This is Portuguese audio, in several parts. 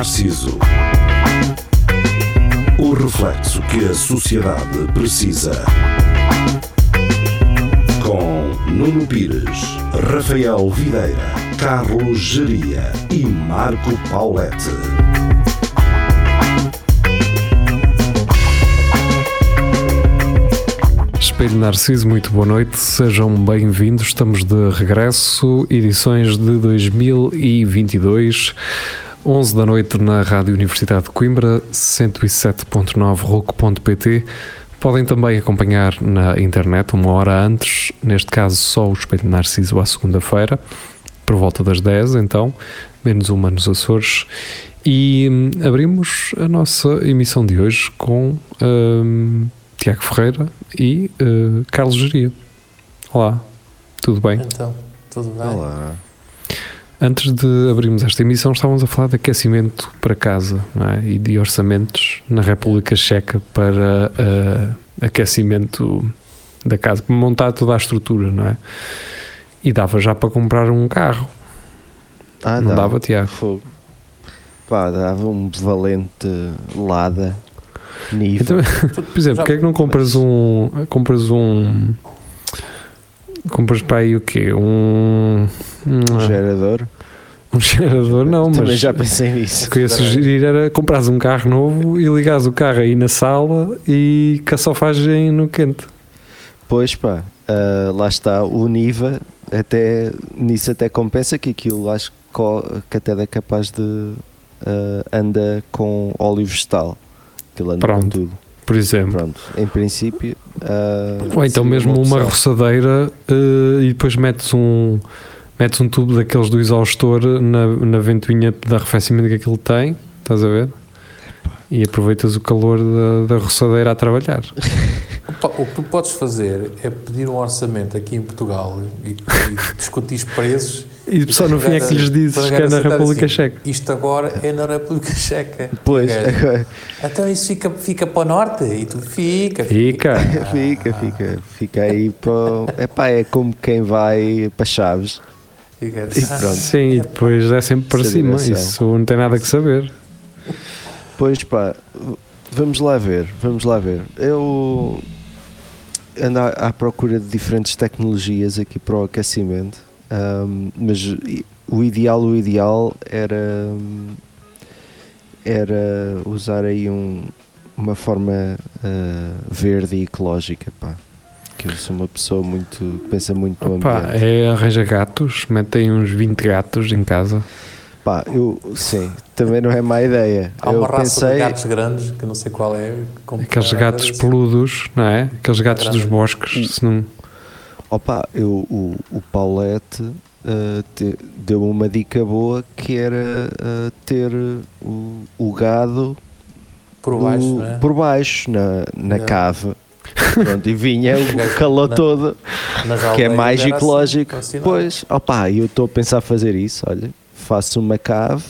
Narciso. O reflexo que a sociedade precisa. Com Nuno Pires, Rafael Videira, Carlos Geria e Marco Paulette. Espelho Narciso, muito boa noite, sejam bem-vindos. Estamos de regresso, edições de 2022, 11 da noite na Rádio Universidade de Coimbra, 107.9 roco.pt. Podem também acompanhar na internet uma hora antes, neste caso só o Espelho Narciso à segunda-feira, por volta das 10, então, menos uma nos Açores. E hum, abrimos a nossa emissão de hoje com. hum, Tiago Ferreira e uh, Carlos Geria. Olá, tudo bem? Então, tudo bem? Olá. Antes de abrirmos esta emissão, estávamos a falar de aquecimento para casa não é? e de orçamentos na República Checa para uh, aquecimento da casa, para montar toda a estrutura, não é? E dava já para comprar um carro, Ah, não dava, Tiago? Fogo. Pá, dava um valente Lada nível. Então, por exemplo, porque é que não compras um. Compras um. Compras para aí o quê? Um. um gerador. Um gerador, não, Também mas. já pensei nisso. O que eu ia sugerir era comprares um carro novo e ligares o carro aí na sala e com a sofagem no quente. Pois pá, ah, lá está o Niva, até, nisso até compensa que aquilo acho que até é capaz de ah, anda com óleo vegetal. Aquilo anda com Pronto. tudo. Por exemplo. Pronto, em princípio. Ah, Ou então mesmo uma opção. roçadeira eh, e depois metes um. Metes um tubo daqueles do exaustor na, na ventoinha de arrefecimento que aquilo tem, estás a ver? E aproveitas o calor da, da roçadeira a trabalhar. O que tu podes fazer é pedir um orçamento aqui em Portugal e, e discutir preços. E só no fim é que lhes dizes que é na República Checa. Isto agora é na República Checa. Pois, É. agora, Então isso fica, fica para o norte e tu fica. Fica. fica, fica, fica aí para. Epá, é como quem vai para Chaves. fica. E pronto. Sim, e depois é sempre para Essa cima. direção. Isso não tem nada que saber. Pois pá, vamos lá ver, vamos lá ver. Eu ando à, à procura de diferentes tecnologias aqui para o aquecimento, ahm, mas o ideal, o ideal era, era usar aí um, uma forma ah, verde e ecológica, pá. Que eu sou uma pessoa muito, que pensa muito no Opa, ambiente. é arranja gatos, metem uns 20 gatos em casa. Pá, eu, sim, também não é má ideia. Há eu uma raça pensei, de gatos grandes, que eu não sei qual é. Aqueles é, gatos peludos, não é? Aqueles gatos dos bosques. Se não... Opa, eu, o, o Paulette uh, te- deu uma dica boa que era uh, ter o, o gado Por baixo, do- é? por baixo, na, na Não. cave. Pronto, e vinha o calor na- todo, que é mais assim, ecológico. fascinante. pois, opa, eu estou a pensar fazer isso, olha, faço uma cave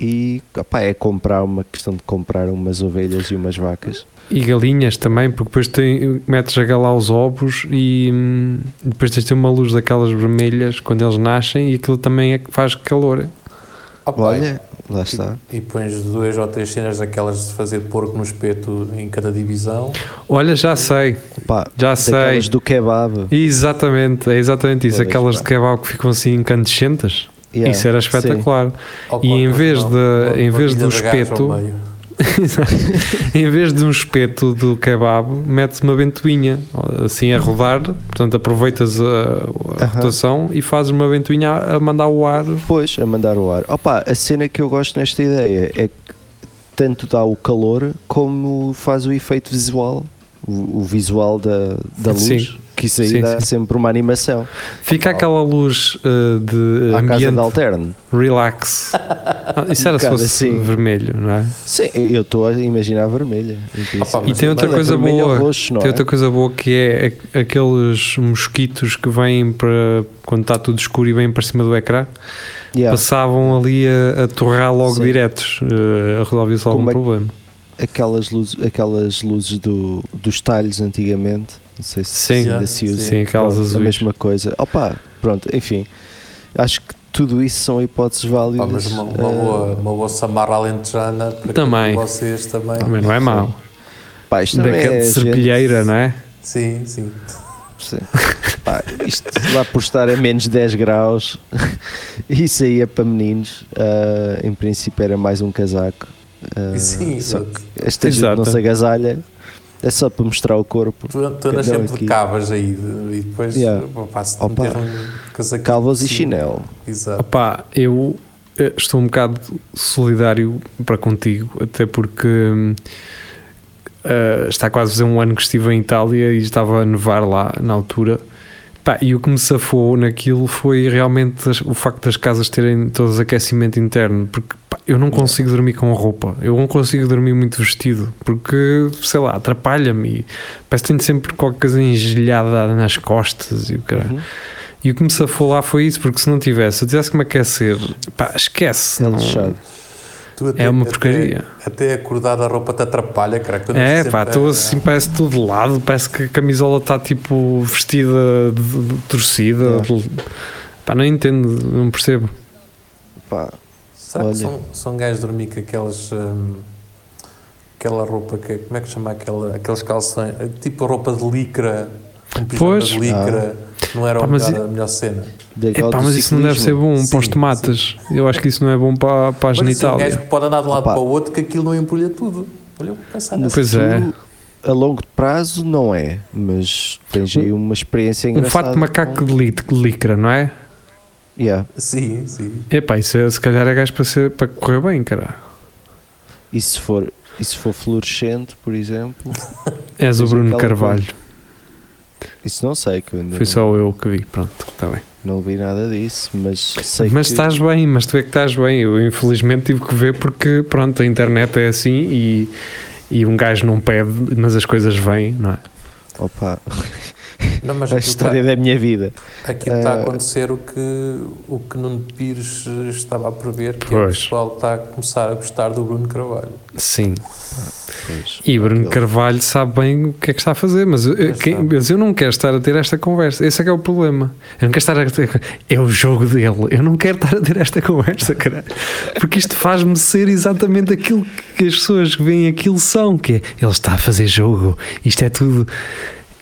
e opa, é comprar uma questão de comprar umas ovelhas e umas vacas. E galinhas também, porque depois tem, metes a galar os ovos e hum, depois tens de ter uma luz daquelas vermelhas quando eles nascem e aquilo também é que faz calor. Opa, Olha, lá está. E pões duas ou três cenas daquelas de fazer porco no espeto em cada divisão. Olha, já sei, Opa, já sei. do kebab. Exatamente, é exatamente isso. Pois, Aquelas pá. de kebab que ficam assim incandescentes. Yeah, isso era espetacular. E em vez uma- de- uma- em vez do espeto, meio. em vez de um espeto do kebab, metes uma ventoinha assim a rodar, portanto aproveitas a, a rotação e fazes uma ventoinha a a mandar o ar. Pois, a mandar o ar. Opa, a cena que eu gosto nesta ideia é que tanto dá o calor como faz o efeito visual, o, o visual da, da luz, Sim. Que isso aí Sim, dá sim. sempre uma animação. Fica aquela luz eh, de À casa ambiente de alterno. relax. Ah, Isso era Um se fosse assim. vermelho, não é? Sim, eu estou a imaginar vermelha. Opa, E tem outra é coisa boa. roxo, Tem é? outra coisa boa que é a- aqueles mosquitos que vêm para quando está tudo escuro e vêm para cima do ecrã. Yeah. passavam ali a, a torrar logo Sim. diretos, eh, a resolver-se algum Como é problema. Aquelas luzes, aquelas luzes do, dos talhos antigamente, não sei se Sim, ainda se usa. sim, aquelas Pronto, A azuis. mesma coisa. Opa, pronto, enfim. Acho que tudo isso são hipóteses válidas. mas uma, uma Ah, boa, uma boa Samarra Alentejana para Também. vocês também. Também não é mau. pá, isto também Daquela é de gente- serpilheira, não é? Sim, sim. Sim. Pá, isto lá por estar a menos 10 graus, isso aí é para meninos. ah, em princípio era mais um casaco. Ah, Sim, só exato. que esta gente não se agasalha, é só para mostrar o corpo. Tu, tu andas sempre aqui. de cavas aí de- e depois Yeah. te Opa. meter um casaquinho Calvas e chinelo. Exato. Opá, eu eh, estou um bocado solidário para contigo, até porque eh, está quase a fazer um ano que estive em Itália e estava a nevar lá na altura. Pá, e o que me safou naquilo foi realmente as- o facto das casas terem todas aquecimento interno, porque pá, eu não consigo dormir com roupa, eu não consigo dormir muito vestido, porque sei lá, atrapalha-me. Parece que tenho sempre qualquer coisa engelhada nas costas e o caralho. Uhum. E o que me safou lá foi isso, porque se não tivesse, se eu tivesse que me aquecer, pá, esquece. É não- lixado. Tu É uma porcaria. Até, até acordar da roupa te atrapalha, cara. É, pá, a- estou assim, parece tudo de lado, parece que a camisola está tipo vestida, de, de- torcida. É. de- Pá, não entendo, não percebo. Pá, Será que Olha. são, são gajos dormir com aquelas. hum, aquela roupa que. Como é que chama aquela, aqueles calções? Tipo roupa de licra. Um pijama Pois. de licra. Não era Pá, mas melhor- a melhor cena. Epá, do mas isso não deve ser bom Sim, para os tomates. Eu acho que isso não é bom para, para a Mas assim, um gajo genitália. que pode andar de um lado Opa. para o outro que aquilo não embrulha tudo. Olha, eu vou pensar nessa. Pois é. A longo prazo não é, mas tens aí uma experiência Um engraçada. fato de macaco de de licra, não é? Yeah. Sim, sim. Epá, isso é, se calhar é gajo para, ser, para correr bem, cara. E se for, e se for fluorescente, por exemplo, És o Bruno Carvalho. Isso não sei, que Foi só eu que vi, pronto, está bem. não vi nada disso, mas sei mas que estás bem, mas tu é que estás bem. Eu infelizmente tive que ver porque pronto, a internet é assim e, e um gajo não pede, mas as coisas vêm, não é? opa, Não, mas a aquilo história da minha vida. está, aquilo está a Eh, acontecer o que, o que Nuno Pires estava a prever, que é o Pois. pessoal está a começar a gostar do Bruno Carvalho. Sim. Pois, E Bruno Carvalho sabe bem o que é que está a fazer, mas eu, quem- mas eu não quero estar a ter esta conversa. Esse é que é o problema. Eu não quero estar a ter. É o jogo dele. Eu não quero estar a ter esta conversa, caralho. Porque isto faz-me ser exatamente aquilo que as pessoas que veem aquilo são, que é ele está a fazer jogo. Isto é tudo.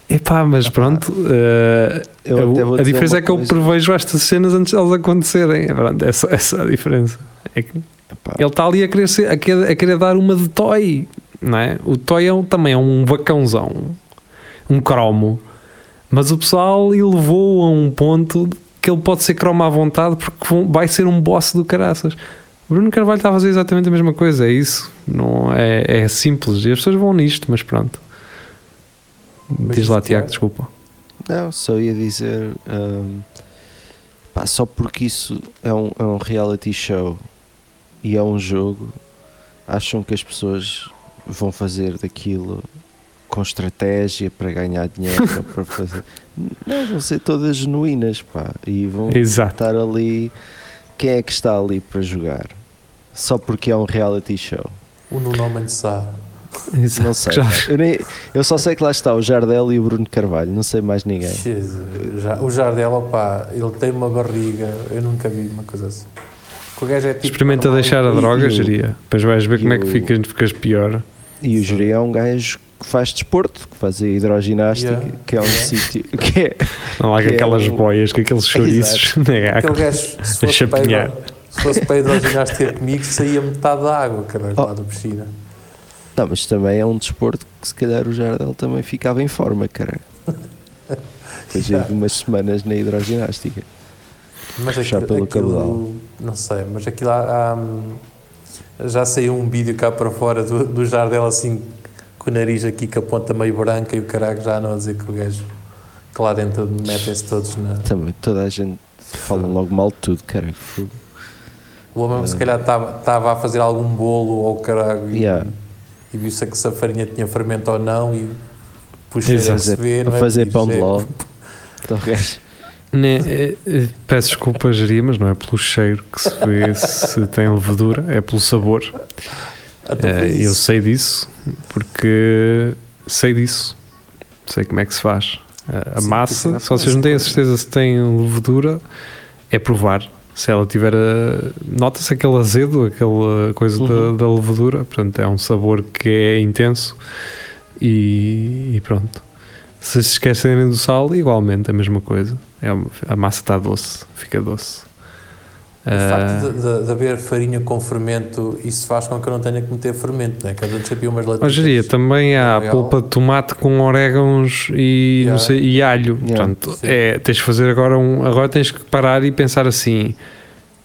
Epá, mas pronto. Eu a- a diferença é que eu prevejo estas cenas antes de elas acontecerem. É, pronto, é só essa a diferença. É que Epá, ele está ali a querer, ser- a, querer, a querer dar uma de toy, não é? O toy é um- também é um vacãozão, um cromo, mas o pessoal elevou a um ponto que ele pode ser cromo à vontade porque vai ser um boss do caraças. O Bruno Carvalho está a fazer exatamente a mesma coisa, é isso. Não é, é simples e as pessoas vão nisto, mas pronto. Diz lá, Tiago, é- desculpa. Não, só ia dizer hum, pá, só porque isso é um, é um reality show e é um jogo, acham que as pessoas vão fazer daquilo com estratégia para ganhar dinheiro para fazer. Não, vão ser todas genuínas, pá, e vão Exato. estar ali. Quem é que está ali para jogar? Só porque é um reality show. O Nuno Homem de Sá. Exato. Não sei. Já- Eu, nem- eu só sei que lá está o Jardel e o Bruno Carvalho, não sei mais ninguém. Jesus, O Jardel, opá, ele tem uma barriga, eu nunca vi uma coisa assim. Que é tipo Experimenta normal deixar a e- droga, geria. Depois vais ver como é que ficas, ficas pior. E o Júri é um gajo que faz desporto, que faz a hidroginástica, Yeah. que é um sítio que é. Não lá com Que é aquelas o- boias, com aqueles chouriços. né? Aquele gajo, se fosse, para se fosse para a hidroginástica comigo, saía metade da água, caralho, Oh. lá da piscina. Não, mas também é um desporto que se calhar o Jardel também ficava em forma, caralho. Depois de umas semanas na hidroginástica. Mas aquilo, pelo aquilo- cabedal. não sei, mas aquilo há, há, hum, já saiu um vídeo cá para fora do, do Jardel assim com o nariz aqui com a ponta meio branca e o caralho já não a dizer que o gajo que lá dentro metem-se todos na. Também toda a gente fala logo mal de tudo, caralho. Fogo. O homem se calhar estava a fazer algum bolo ou caralho Yeah. e viu-se que se a farinha tinha fermento ou não e puxa Exato. a se vê, A não é? fazer pão de ló. Gajo- Né, é, é, peço desculpa, Geria, mas não é pelo cheiro que se vê se tem levedura, é pelo sabor. Então É, foi eu sei disso, porque sei disso. Sei como é que se faz. A- A Sim, massa, se vocês não têm a certeza se tem levedura, é provar. Se ela tiver. Nota-se aquele azedo, aquela coisa Uhum. da, da levedura. Portanto, é um sabor que é intenso. E, e pronto. Se se esquecerem do sal, igualmente a mesma coisa. É, a massa está doce, fica doce. O Ah, facto de, de- de haver farinha com fermento, isso faz com que eu não tenha que meter fermento, né? que a gente sabia umas Mas latitas. geria, também há Real. polpa de tomate com orégãos e, Yeah. sei, e alho. Yeah. Portanto, Sim. é, tens de fazer agora um. Agora tens que parar e pensar assim: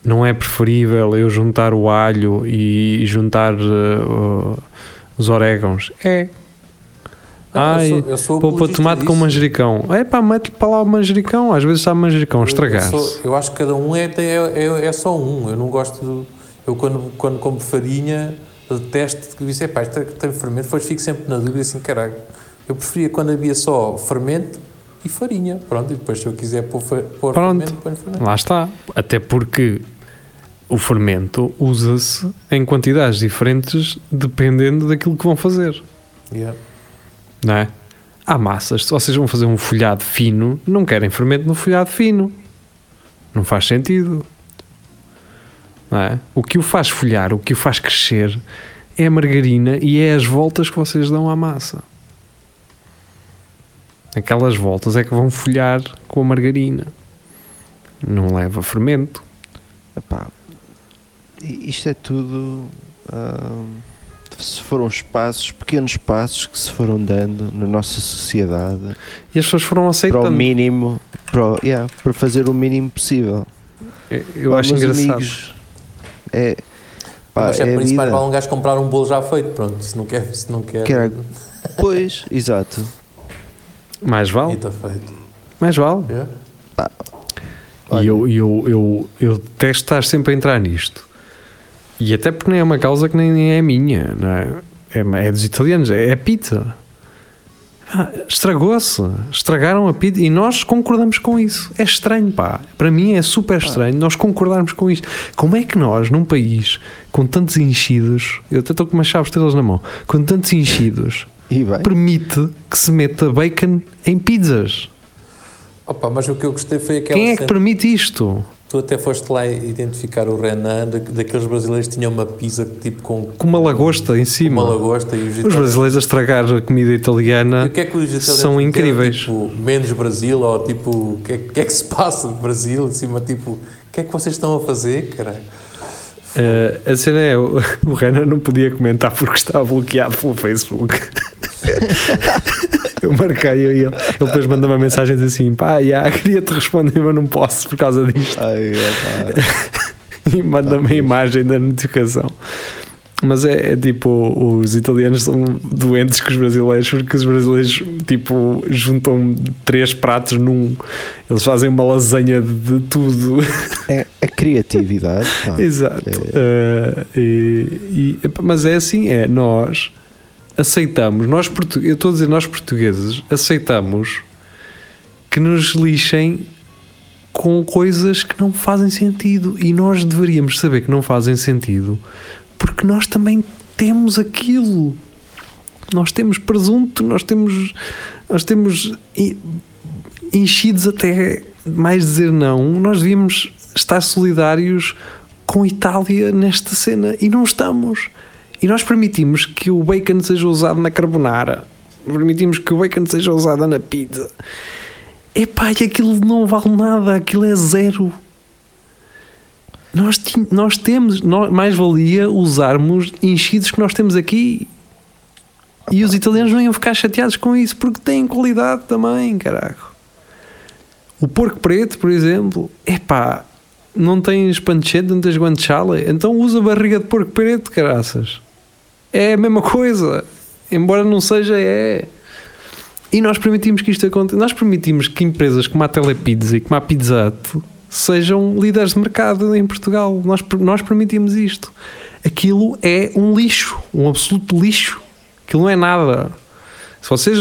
não é preferível eu juntar o alho e juntar o- os orégãos? É. Ai, eu sou, eu sou de apologista tomate com manjericão. É pá, mete para lá o manjericão. Às vezes está manjericão, Eu- eu sou- Eu, acho que cada um é, é, é, é só um. Eu não gosto. do- eu, quando, quando compro farinha, detesto que disse: pá, isto tem fermento. Depois fico sempre na dúvida assim: caralho. Eu preferia quando havia só fermento e farinha. Pronto, e depois se eu quiser pôr, pôr Pronto. fermento, ponho fermento. Lá está. Até porque o fermento usa-se em quantidades diferentes dependendo daquilo que vão fazer. Yeah. Não é? Há massas, se vocês vão fazer um folhado fino, não querem fermento no folhado fino. Não faz sentido. Não é? O que o faz folhar, o que o faz crescer é a margarina e é as voltas que vocês dão à massa. Aquelas voltas é que vão folhar com a margarina. Não leva fermento. Epá, isto é tudo. ahm, se foram os passos, pequenos passos que se foram dando na nossa sociedade E as pessoas foram para o aceitando. mínimo, para, o- yeah, para fazer o mínimo possível. Eu Pá, acho engraçado. amigos, é, pá, Mas é, é a por isso mais vida. vale um gajo comprar um bolo já feito. Pronto, se não quer. Se não quer, Que era- Pois, exato. Mais e vale. está feito. Mais vale. Yeah. E eu, eu, eu, eu detesto estar sempre a entrar nisto. E até porque nem é uma causa que nem é minha, não é? É, é dos italianos, é, é pizza. Ah, Estragou-se, estragaram a pizza e nós concordamos com isso. É estranho, pá. Para mim é super estranho nós concordarmos com isto. Como é que nós, num país com tantos enchidos, eu até estou com umas chaves estrelas na mão, com tantos enchidos, E bem, permite que se meta bacon em pizzas? Opa, mas o que eu gostei foi aquela Quem é que cena- permite isto? Tu até foste lá identificar o Renan, da- daqueles brasileiros que tinham uma pizza tipo com Com uma lagosta em cima. uma lagosta e os Os brasileiros a estragar a comida E italiana o que é que os italianos são incríveis. Tipo, menos Brasil, ou tipo, o que, é, que é que se passa de Brasil? Em cima, tipo, o que é que vocês estão a fazer, caralho? Eh, a cena é, o, o Renan não podia comentar porque estava bloqueado pelo Facebook. eu marquei eu e ele. Ele depois manda uma mensagem assim: pá, já, queria-te responder, mas não posso por causa disto. ai, epá, E manda-me a imagem da notificação. Mas é, é tipo, os italianos são doentes com os brasileiros porque os brasileiros tipo juntam três pratos num. Eles fazem uma lasanha de tudo. é a criatividade. Exato. É. Uh, e- e- mas é assim, é nós aceitamos, nós portu- eu estou a dizer nós portugueses aceitamos que nos lixem com coisas que não fazem sentido e nós deveríamos saber que não fazem sentido porque nós também temos aquilo. Nós temos presunto, nós temos nós temos enchidos até mais dizer não, nós devíamos estar solidários com Itália nesta cena e não estamos. E nós permitimos que o bacon seja usado na carbonara, permitimos que o bacon seja usado na pizza. Epá, e aquilo não vale nada, aquilo é zero. Nós, nós temos, nó- mais valia usarmos enchidos que nós temos aqui. E os italianos não iam ficar chateados com isso porque têm qualidade também, caraca. O porco preto, por exemplo, epá, não tens pancetta, não tens guanciale, então usa barriga de porco preto, caraças. É a mesma coisa, embora não seja, é. E nós permitimos que isto aconteça. Nós permitimos que empresas como a Telepizza e como a Pizza Hut sejam líderes de mercado em Portugal. Nós, nós permitimos isto. Aquilo é um lixo, um absoluto lixo. Aquilo não é nada. Se vocês.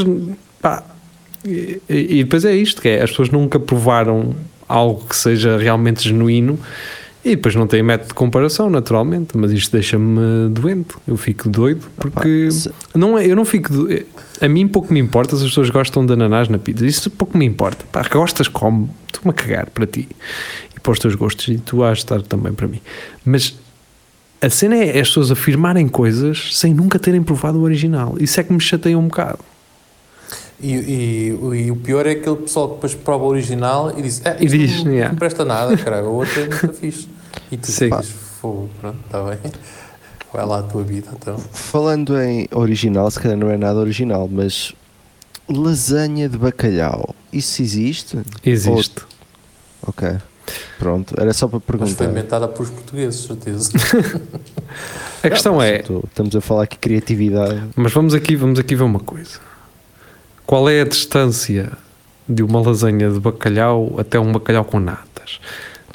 Pá, e, e depois é isto: que é, as pessoas nunca provaram algo que seja realmente genuíno e depois não têm método de comparação, naturalmente. Mas isto deixa-me doente. Eu fico doido porque. Se- Não é, eu não fico. A mim pouco me importa se as pessoas gostam de ananás na pizza. Isso pouco me importa. Pá, gostas, come. Estou-me a cagar para ti. E e para os teus gostos, e tu has de estar também para mim. Mas a cena é as pessoas afirmarem coisas sem nunca terem provado o original. Isso é que me chateia um bocado. E, e, e o pior é aquele pessoal que depois prova o original e diz: é, isto diz, não, yeah. não presta nada, cara. O outro é muito fixe. E tu Sim. dizes: fogo, pronto, está bem. Vai lá a tua vida, então. Falando em original, se calhar não é nada original, mas lasanha de bacalhau, isso existe? Existe. Ok. Pronto, era só para Mas foi perguntar. inventada por os portugueses, certeza. A questão é, Estamos a falar aqui criatividade. mas vamos aqui, vamos aqui ver uma coisa. Qual é a distância de uma lasanha de bacalhau até um bacalhau com natas?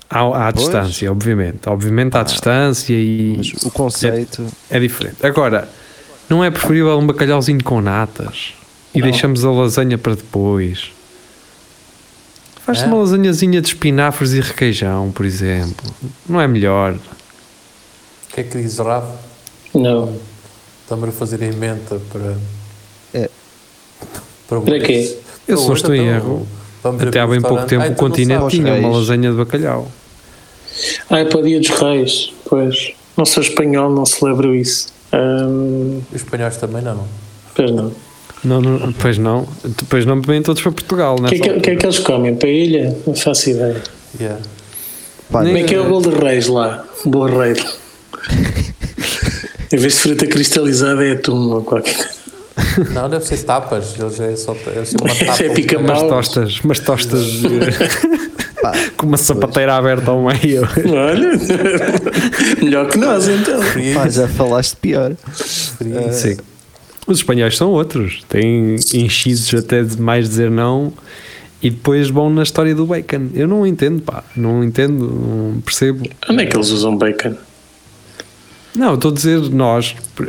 Há, há distância, obviamente. Obviamente há distância e Mas o conceito. é diferente. Agora, não é preferível um bacalhauzinho com natas e deixamos a lasanha para depois? Faz-te É? uma lasanhazinha de espinafres e requeijão, por exemplo. Não é melhor? O que é que diz Rafa? Não. Estamos a fazer a emenda para. É. Para, Para quê? Eu, não hoje, estou em então, erro, até há bem pouco tempo Ah, o então não continente tinha uma lasanha de bacalhau. Ah, é para o dia dos reis. Pois. Não sou espanhol, não celebro isso. Os espanhóis também não. pois não. Não, não, pois não, depois não vêm todos para Portugal, O né? que, é o que é que eles comem? Paella? Não faço ideia. Yeah. Pá, Como é que é o bolo de reis lá? O bolo de reis. em vez de fruta cristalizada é atum ou qualquer coisa. Não, deve ser tapas. Eles é só é só uma tapa. É pica-pau. Umas tostas, umas tostas eh, com uma sapateira aberta ao meio. Olha, melhor que nós então. pá, já falaste pior. Sim. Os espanhóis são outros, têm enchidos até de mais dizer não e depois vão na história do bacon. Eu não entendo, pá, não entendo, não percebo. Onde é que eles usam bacon? Não, estou a dizer nós, eh,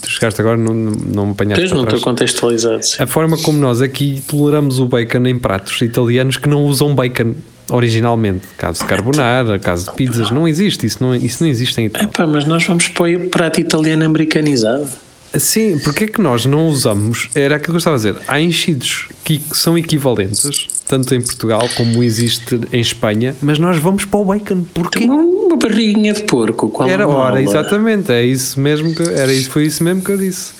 tu chegaste agora, não, não me apanhaste Pois não estou contextualizado. sim. A forma como nós aqui toleramos o bacon em pratos italianos que não usam bacon originalmente. Caso de carbonara, caso de pizzas, não existe, isso não, isso não existe em Itália. Epá, mas nós vamos para o prato italiano americanizado. Sim, porque é que nós não usamos? Era aquilo que eu estava a dizer. Há enchidos que são equivalentes, tanto em Portugal como existe em Espanha, mas nós vamos para o bacon. Porquê? Uma, barriguinha de porco. Qual Era hora, exatamente. É isso mesmo que era isso, foi isso mesmo que eu disse.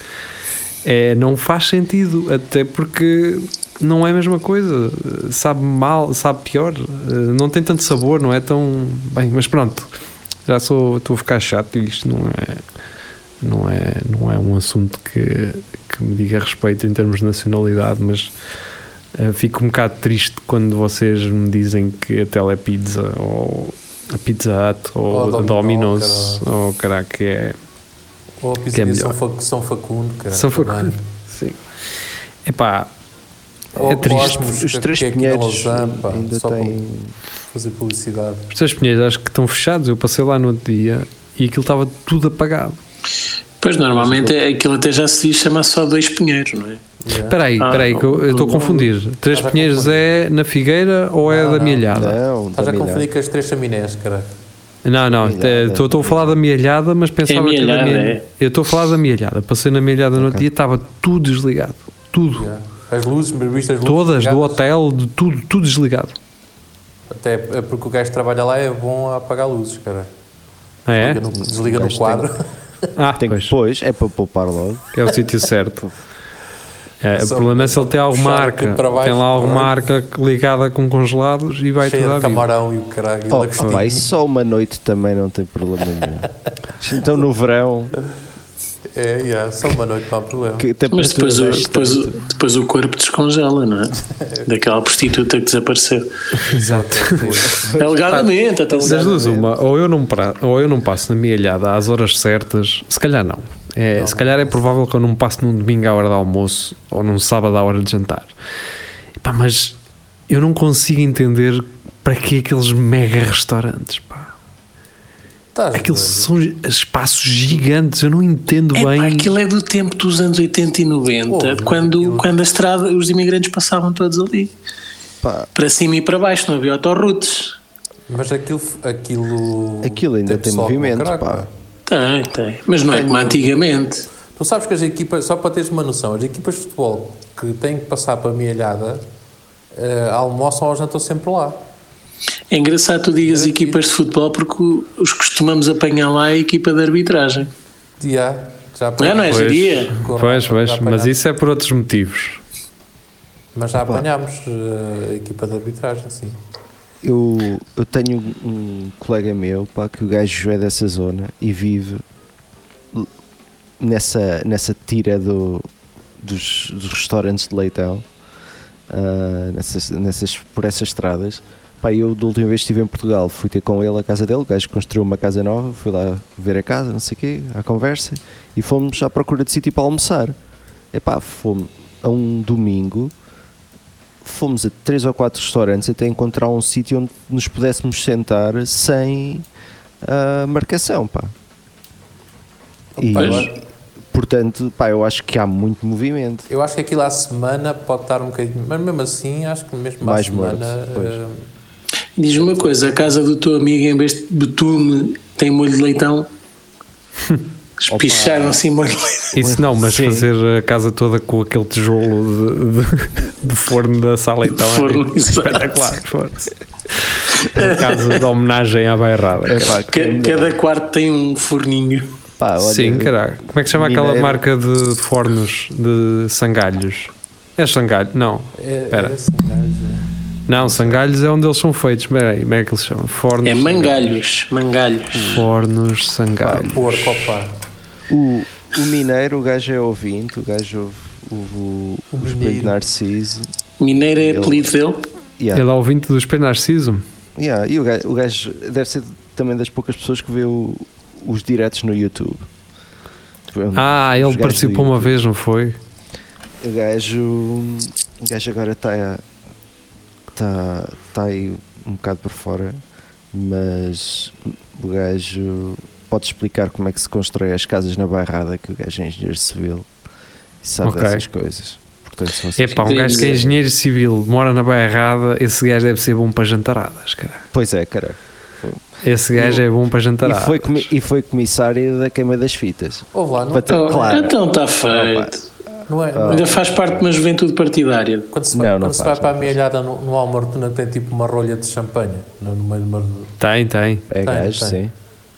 É, não faz sentido, até porque não é a mesma coisa. Sabe mal, sabe pior. Eh, Não tem tanto sabor, não é tão bem. Mas pronto, já sou, estou a ficar chato e isto não é, não é, não é um assunto que, que me diga respeito em termos de nacionalidade, mas eh, fico um bocado triste quando vocês me dizem que a Telepizza ou a Pizza Hut ou, Ou a a Domino, Domino's ou caraca que é Ou a Que é. São, Fac- São Facundo, cara. São. Facundo. Sim. Epá, Ou É triste. Os que- três é pinheiros ainda têm. fazer publicidade. os teus pinheiros acho que estão fechados. Eu passei lá no outro dia e aquilo estava tudo apagado. Pois normalmente é- aquilo até já se diz chamar só dois pinheiros, não é? Yeah. Espera aí, Ah, espera aí, que eu estou a confundir. Três pinheiros é na Figueira ou é da não. Mielhada? Não, Estás a confundir com as três chaminés, cara. Não, não, é, estou a falar da Mielhada, mas pensava que era é. Eu estou a falar da Mielhada. Passei na Mielhada no outro dia estava tudo desligado. Tudo. Yeah. As luzes, viste as luzes Todas, do hotel, de tudo, tudo desligado. Até é porque o gajo que trabalha lá é bom a apagar luzes, cara. Ah, é? Desliga no, desliga no gajo quadro. Ah, Tem pois. que, pois, é para poupar logo. É o sítio certo. É, o problema é se ele tem alguma marca. tem lá alguma é? marca ligada com congelados e vai tudo vida. camarão e o caralho. e Oh, isso só uma noite também não tem problema nenhum. Então no verão, É, yeah, só uma noite não há problema. Mas depois o, depois, o, depois o corpo descongela, não é? Daquela prostituta que desapareceu. Exato. Alegadamente, até Das duas, uma, ou eu, não pra, ou eu não passo na minha ilhada às horas certas, se calhar não. É, se calhar é provável que eu não passe num domingo à hora de almoço ou num sábado à hora de jantar. Pá, mas eu não consigo entender para que aqueles mega restaurantes. Estás Aqueles doido? são espaços gigantes, eu não entendo É, bem. pá, aquilo é do tempo dos anos 80 e 90, Porra, quando, aquilo- quando a estrada, os imigrantes passavam todos ali. Pá, Para cima e para baixo, não havia autorroutes. Mas aquilo, aquilo. Aquilo ainda tem com movimento, pá. Tem, tem. Mas não é como antigamente. Tu sabes que as equipas, só para teres uma noção, as equipas de futebol que têm que passar para a mielhada eh, almoçam ou jantam sempre lá. É engraçado tu digas equipas de futebol porque os costumamos apanhar lá a equipa de arbitragem. Já, já Não é, não é, Pois. Geria? Pois, pois, Já mas isso é por outros motivos. Mas já apanhámos eh, a equipa de arbitragem, sim. Eu, eu tenho um colega meu pá, que o gajo é dessa zona e vive nessa, nessa tira do, dos, dos restaurantes de leitão, ah, nessas, nessas, por essas estradas. Pá, eu da última vez que estive em Portugal fui ter com ele a casa dele, o gajo construiu uma casa nova, fui lá ver a casa, não sei o quê, à conversa, e fomos à procura de sítio para almoçar. Epá, fomos a um domingo, fomos a três ou quatro restaurantes até encontrar um sítio onde nos pudéssemos sentar sem ah, marcação, pá. E, Pois. portanto, pá, eu acho que há muito movimento. Eu acho que aquilo à semana pode estar um bocadinho. Mas mesmo assim, acho que mesmo Mais à semana. morto, Diz-me uma coisa, a casa do teu amigo em vez de betume tem molho de leitão? Espicharam assim molho de leitão. Isso não, mas Sim. fazer a casa toda com aquele tijolo de, de- de forno da sala então é Forno, espetacular. foda-se. Uma casa de homenagem à bairrada. É, pá, que- Ca- Cada quarto tem um forninho. pá, olha, Sim, caralho. Como é que se chama aquela Mineiro. marca de fornos de sangalhos? É sangalho? Não. é, Espera. é gajo. Não, sangalhos é onde eles são feitos. Espera aí, como é que eles chamam? Fornos. É mangalhos, mangalhos. Fornos sangalhos. porco, opá. O, o mineiro, o gajo é ouvinte, o gajo ouve o, o, O o espelho Narciso. Mineiro é Ele- apelido dele? Yeah, Ele é ouvinte do Espelho Narciso? yeah, e o gajo, o gajo deve ser também das poucas pessoas que vê o- os diretos no YouTube. Tipo, é Ah, os ele participou uma vez, não foi? O gajo, o gajo agora está tá, tá aí um bocado por fora, mas o gajo pode explicar como é que se constrói as casas na Bairrada, que o gajo é engenheiro civil e sabe Ok. dessas coisas. Portanto, vocês- Epá, um gajo que é engenheiro civil, mora na baia errada, esse gajo deve ser bom para jantaradas, cara. Pois é, cara. Esse gajo é bom para E jantaradas. foi, e foi comissário da queima das fitas. Ouve lá, não, Para ter- Oh, claro. Então está feito. Não é. Ah. Ainda faz parte de uma juventude partidária. Quando se Não, vai, não quando se faz, vai para a não mealhada no, no Almortuna tem tipo uma rolha de champanhe no, no meio de uma. Tem, tem. É Tem, gajo, tem. sim.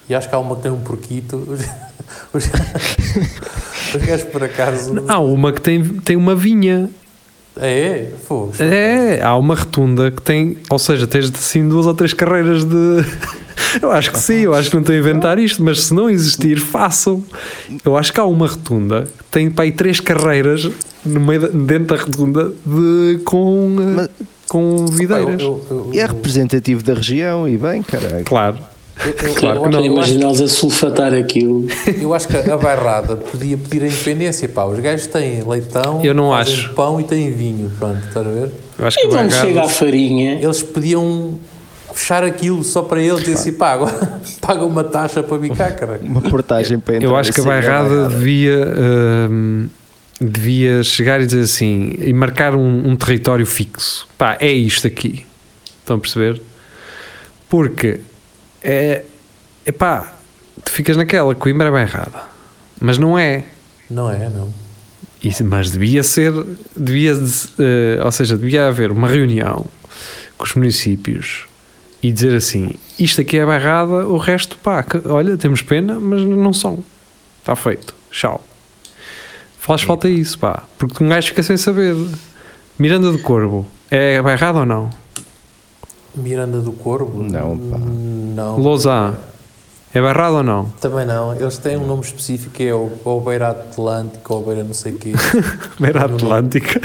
E acho que há uma que tem um porquito. Os, os, os gajos por acaso. Há uma que tem, tem uma vinha. É, é, fogo. É, há uma retunda que tem, ou seja, tens assim duas ou três carreiras de. Eu acho que sim, eu acho que não estou a inventar isto, mas se não existir, façam. Eu acho que há uma retunda que tem para aí três carreiras no meio da- dentro da retunda de, com, Mas- com eu- videiras. eu- eu- E é representativo da região, e bem, caralho. Claro. eu- eu- Claro eu que não. eu Imagina-los a sulfatar aquilo. Eu acho que a bairrada podia pedir a independência. Pá, os gajos têm leitão, Eu não acho. pão e têm vinho. Pronto, estás a ver? Eu acho que E quando chega à farinha, Eles podiam fechar aquilo só para eles dizer assim: pá, agora paga uma taxa para bicar, caralho. Uma portagem para entrar Eu acho que a bairrada devia, hum, devia chegar e dizer assim e marcar um, um território fixo. Pá, é isto aqui. Estão a perceber? Porque é, é pá, tu ficas naquela, Coimbra é bairrada, mas não é. Não é, não. Isso, mas devia ser, devia, eh, ou seja, devia haver uma reunião com os municípios e dizer assim: isto aqui é bairrada, o resto, pá, que- olha, temos pena, mas não são. Está feito, tchau. Faz falta isso, pá, porque um gajo fica sem saber. Miranda do Corvo, é bairrada ou não? Miranda do Corvo? Não, pá. Não. Lousã, é bairrada ou não? Também não. Eles têm um nome específico que é o, ou Beira Atlântico ou Beira não sei o quê. Beira Atlântica.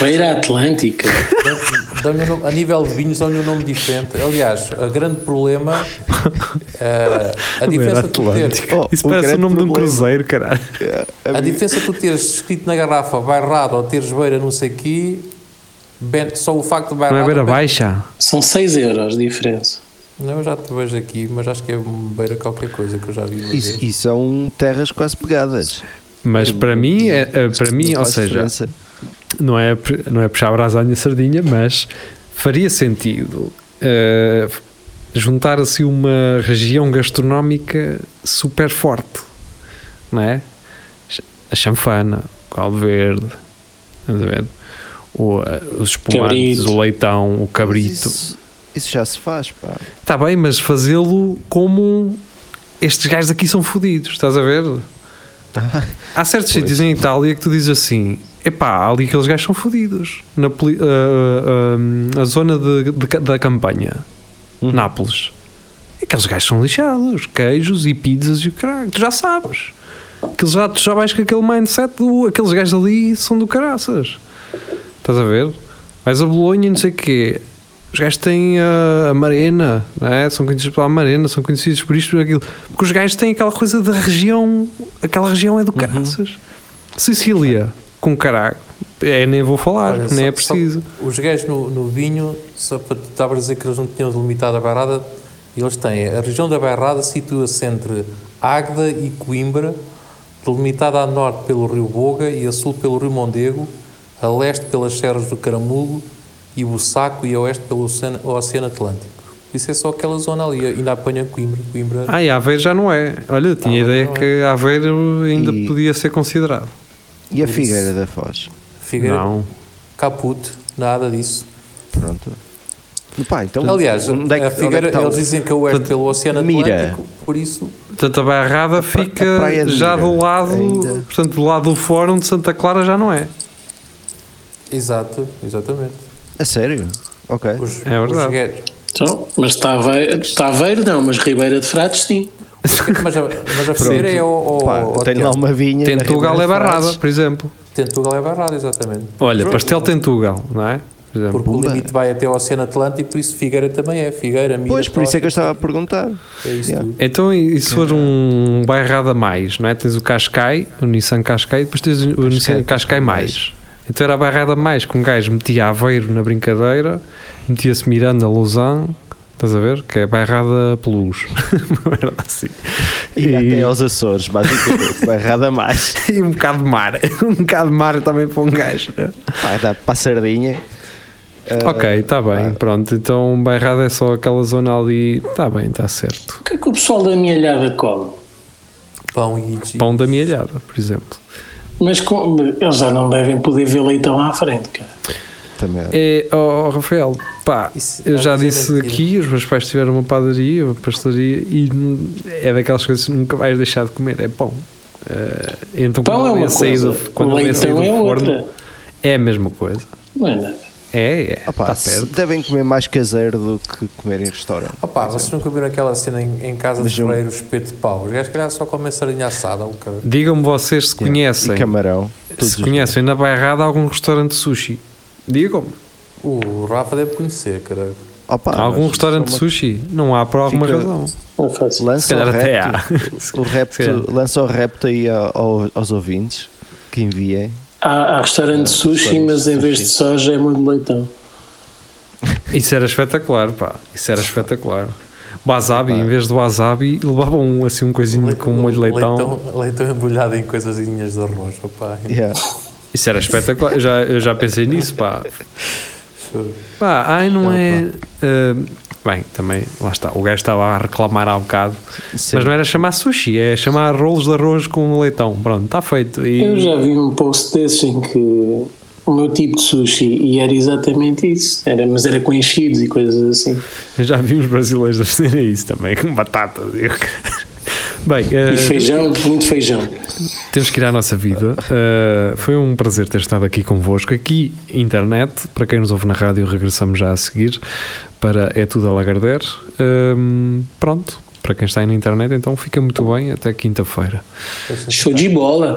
Beira Atlântica. Dão- dão-lhe um nome- a nível de vinhos dão-lhe um nome diferente. Aliás, o grande problema eh, a diferença de tu teres Atlântica. Oh, Isso o parece o nome de um problema. cruzeiro, caralho. a diferença de tu teres escrito na garrafa bairrado ou teres beira não sei quê ben- só o facto de Não bairrado é beira baixa? São 6 euros de diferença. Não, eu já te vejo aqui, mas acho que é beira qualquer coisa que eu já vi Isso, e são terras quase pegadas. Mas para mim, é, é- para mim, Não ou seja, diferença. Não é, não é puxar a brasa à minha sardinha, mas faria sentido eh, juntar assim uma região gastronómica super forte, não é? A chanfana, o caldo verde, estás a ver? O, eh, os espumantes, Cabrito. o leitão, o cabrito. Isso, Isso já se faz, pá. Está bem, mas fazê-lo como estes gajos aqui são fodidos, estás a ver? Há certos sítios em Itália que tu dizes assim: epá, ali aqueles gajos são fodidos. Na ah, ah, a zona de- de- da campanha, Uhum. Nápoles, aqueles gajos são lixados, queijos e pizzas e o caralho, tu já sabes. Aqueles já, tu já vais com aquele mindset do aqueles gajos ali são do caraças. Estás a ver? Vais a Bolonha e não sei o quê. Os gajos têm a, a Marena, é? são conhecidos pela Marena, são conhecidos por isto e por aquilo. Porque os gajos têm aquela coisa da região, aquela região é do caraças. Sicília, com caralho, é, nem vou falar, Olha, nem só- é preciso. só- os gajos no, no vinho, só para estavas a dizer que eles não tinham delimitado a Bairrada, eles têm. A região da Bairrada situa-se entre Águeda e Coimbra, delimitada a norte pelo rio Boga e a sul pelo rio Mondego, a leste pelas serras do Caramulo e Bussaco e a oeste pelo Oceano, Oceano Atlântico. Isso é só aquela zona ali, ainda apanha Coimbra. Coimbra Ah, e Aveiro já não é. Olha, eu tinha Ah, ideia é. que Aveiro ainda E- podia ser considerado. E a Figueira da Foz? Figueira, Não. Caput, nada disso. Pronto. Pá, então, Aliás, onde é que- a onde é que Figueira, eles dizem que é oeste pelo Oceano Mira. Atlântico, por isso Portanto, a Bairrada fica Praia de já do lado, ainda. portanto, do lado do Fórum de Santa Clara já não é. Exato, exatamente. A sério? Ok. Os, É verdade. Então, mas Taveiro, Taveiro não, mas Ribeira de Frades sim. Mas a, mas a é o. o, Pá, o tenho lá uma vinha. Tentugal é Barrada, por exemplo. Tentugal é barrado, exatamente. Olha, Pronto. pastel Tentugal, não é? Por exemplo. Porque Pumba. o limite vai até o Oceano Atlântico, por isso Figueira também é. Figueira, Mira, Pois, por isso é que eu estava a perguntar. é isso Yeah. tudo. Então, e se for um bairrada mais, não é? Tens o Cascai, o Nissan Cascai, depois tens o Nissan Cascai mais. Então era a bairrada mais, que um gajo metia Aveiro na brincadeira, metia-se Miranda, Lausanne, estás a ver? Que é bairrada Plus. era assim. E, até aos Açores, basicamente. Barrada mais. e um bocado de mar. um bocado de mar também para um gajo. né? Pá, dá para a sardinha. Ah, Ok, está bem, pronto. Então bairrada é só aquela zona ali. Está bem, está certo. O que é que o pessoal da minha alhada come? Pão e Pão da mielhada, por exemplo. Mas com- eles já não devem poder ver leitão à frente, cara. Também. É, oh, Rafael, pá, Isso eu já disse aqui, os meus pais tiveram uma padaria, uma pastelaria e é daquelas coisas que nunca vais deixar de comer, é pão. Eh, então Pão quando é eu uma ia sair coisa, do, quando é forno, outra. é a mesma coisa. Não é nada. É, é, Opá, está perto. devem comer mais caseiro do que comer em restaurante. Opa, vocês nunca viram aquela cena em, em casa Mas de eu- ferreiro, espeto de pau? Os gajos, se calhar, só comem sardinha assada. cara. Digam-me vocês se conhecem, E camarão. se conhecem na bairrada algum restaurante de sushi. Digam-me, O Rafa deve conhecer, cara. dias. Opá, algum restaurante de sushi? Não há por alguma Fica- razão. Lança o calhar até há. repto, o repto, lança o repto aí ao- ao- aos ouvintes que enviem. Há, há restaurante de sushi, restaurante mas em vez de sushi. soja é muito leitão. Isso era espetacular, pá. Isso era espetacular. Wasabi, em vez de wasabi, levavam um, assim um coisinho com um molho de leitão. Leitão, leitão embrulhado em coisazinhas de arroz. Opa. Yeah. Isso era espetacular. Eu já, eu já pensei nisso, pá. Pá, ai, não é. eh, bem, também, lá está. O gajo estava a reclamar há um bocado. Sim. Mas não era chamar sushi, é chamar rolos de arroz com leitão. Pronto, está feito. E Eu já vi um post desses em que o meu tipo de sushi e era exatamente isso. Era, mas era com enchidos e coisas assim. eu já vi uns brasileiros a fazerem isso também, com batata. digo. Bem, eh, E feijão, muito feijão. temos que ir à nossa vida. Uh, foi um prazer ter estado aqui convosco. Aqui, internet, para quem nos ouve na rádio, regressamos já a seguir para É Tudo a Lagarder. Um, pronto, para quem está aí na internet, então fica muito bem até quinta-feira. Show de bola.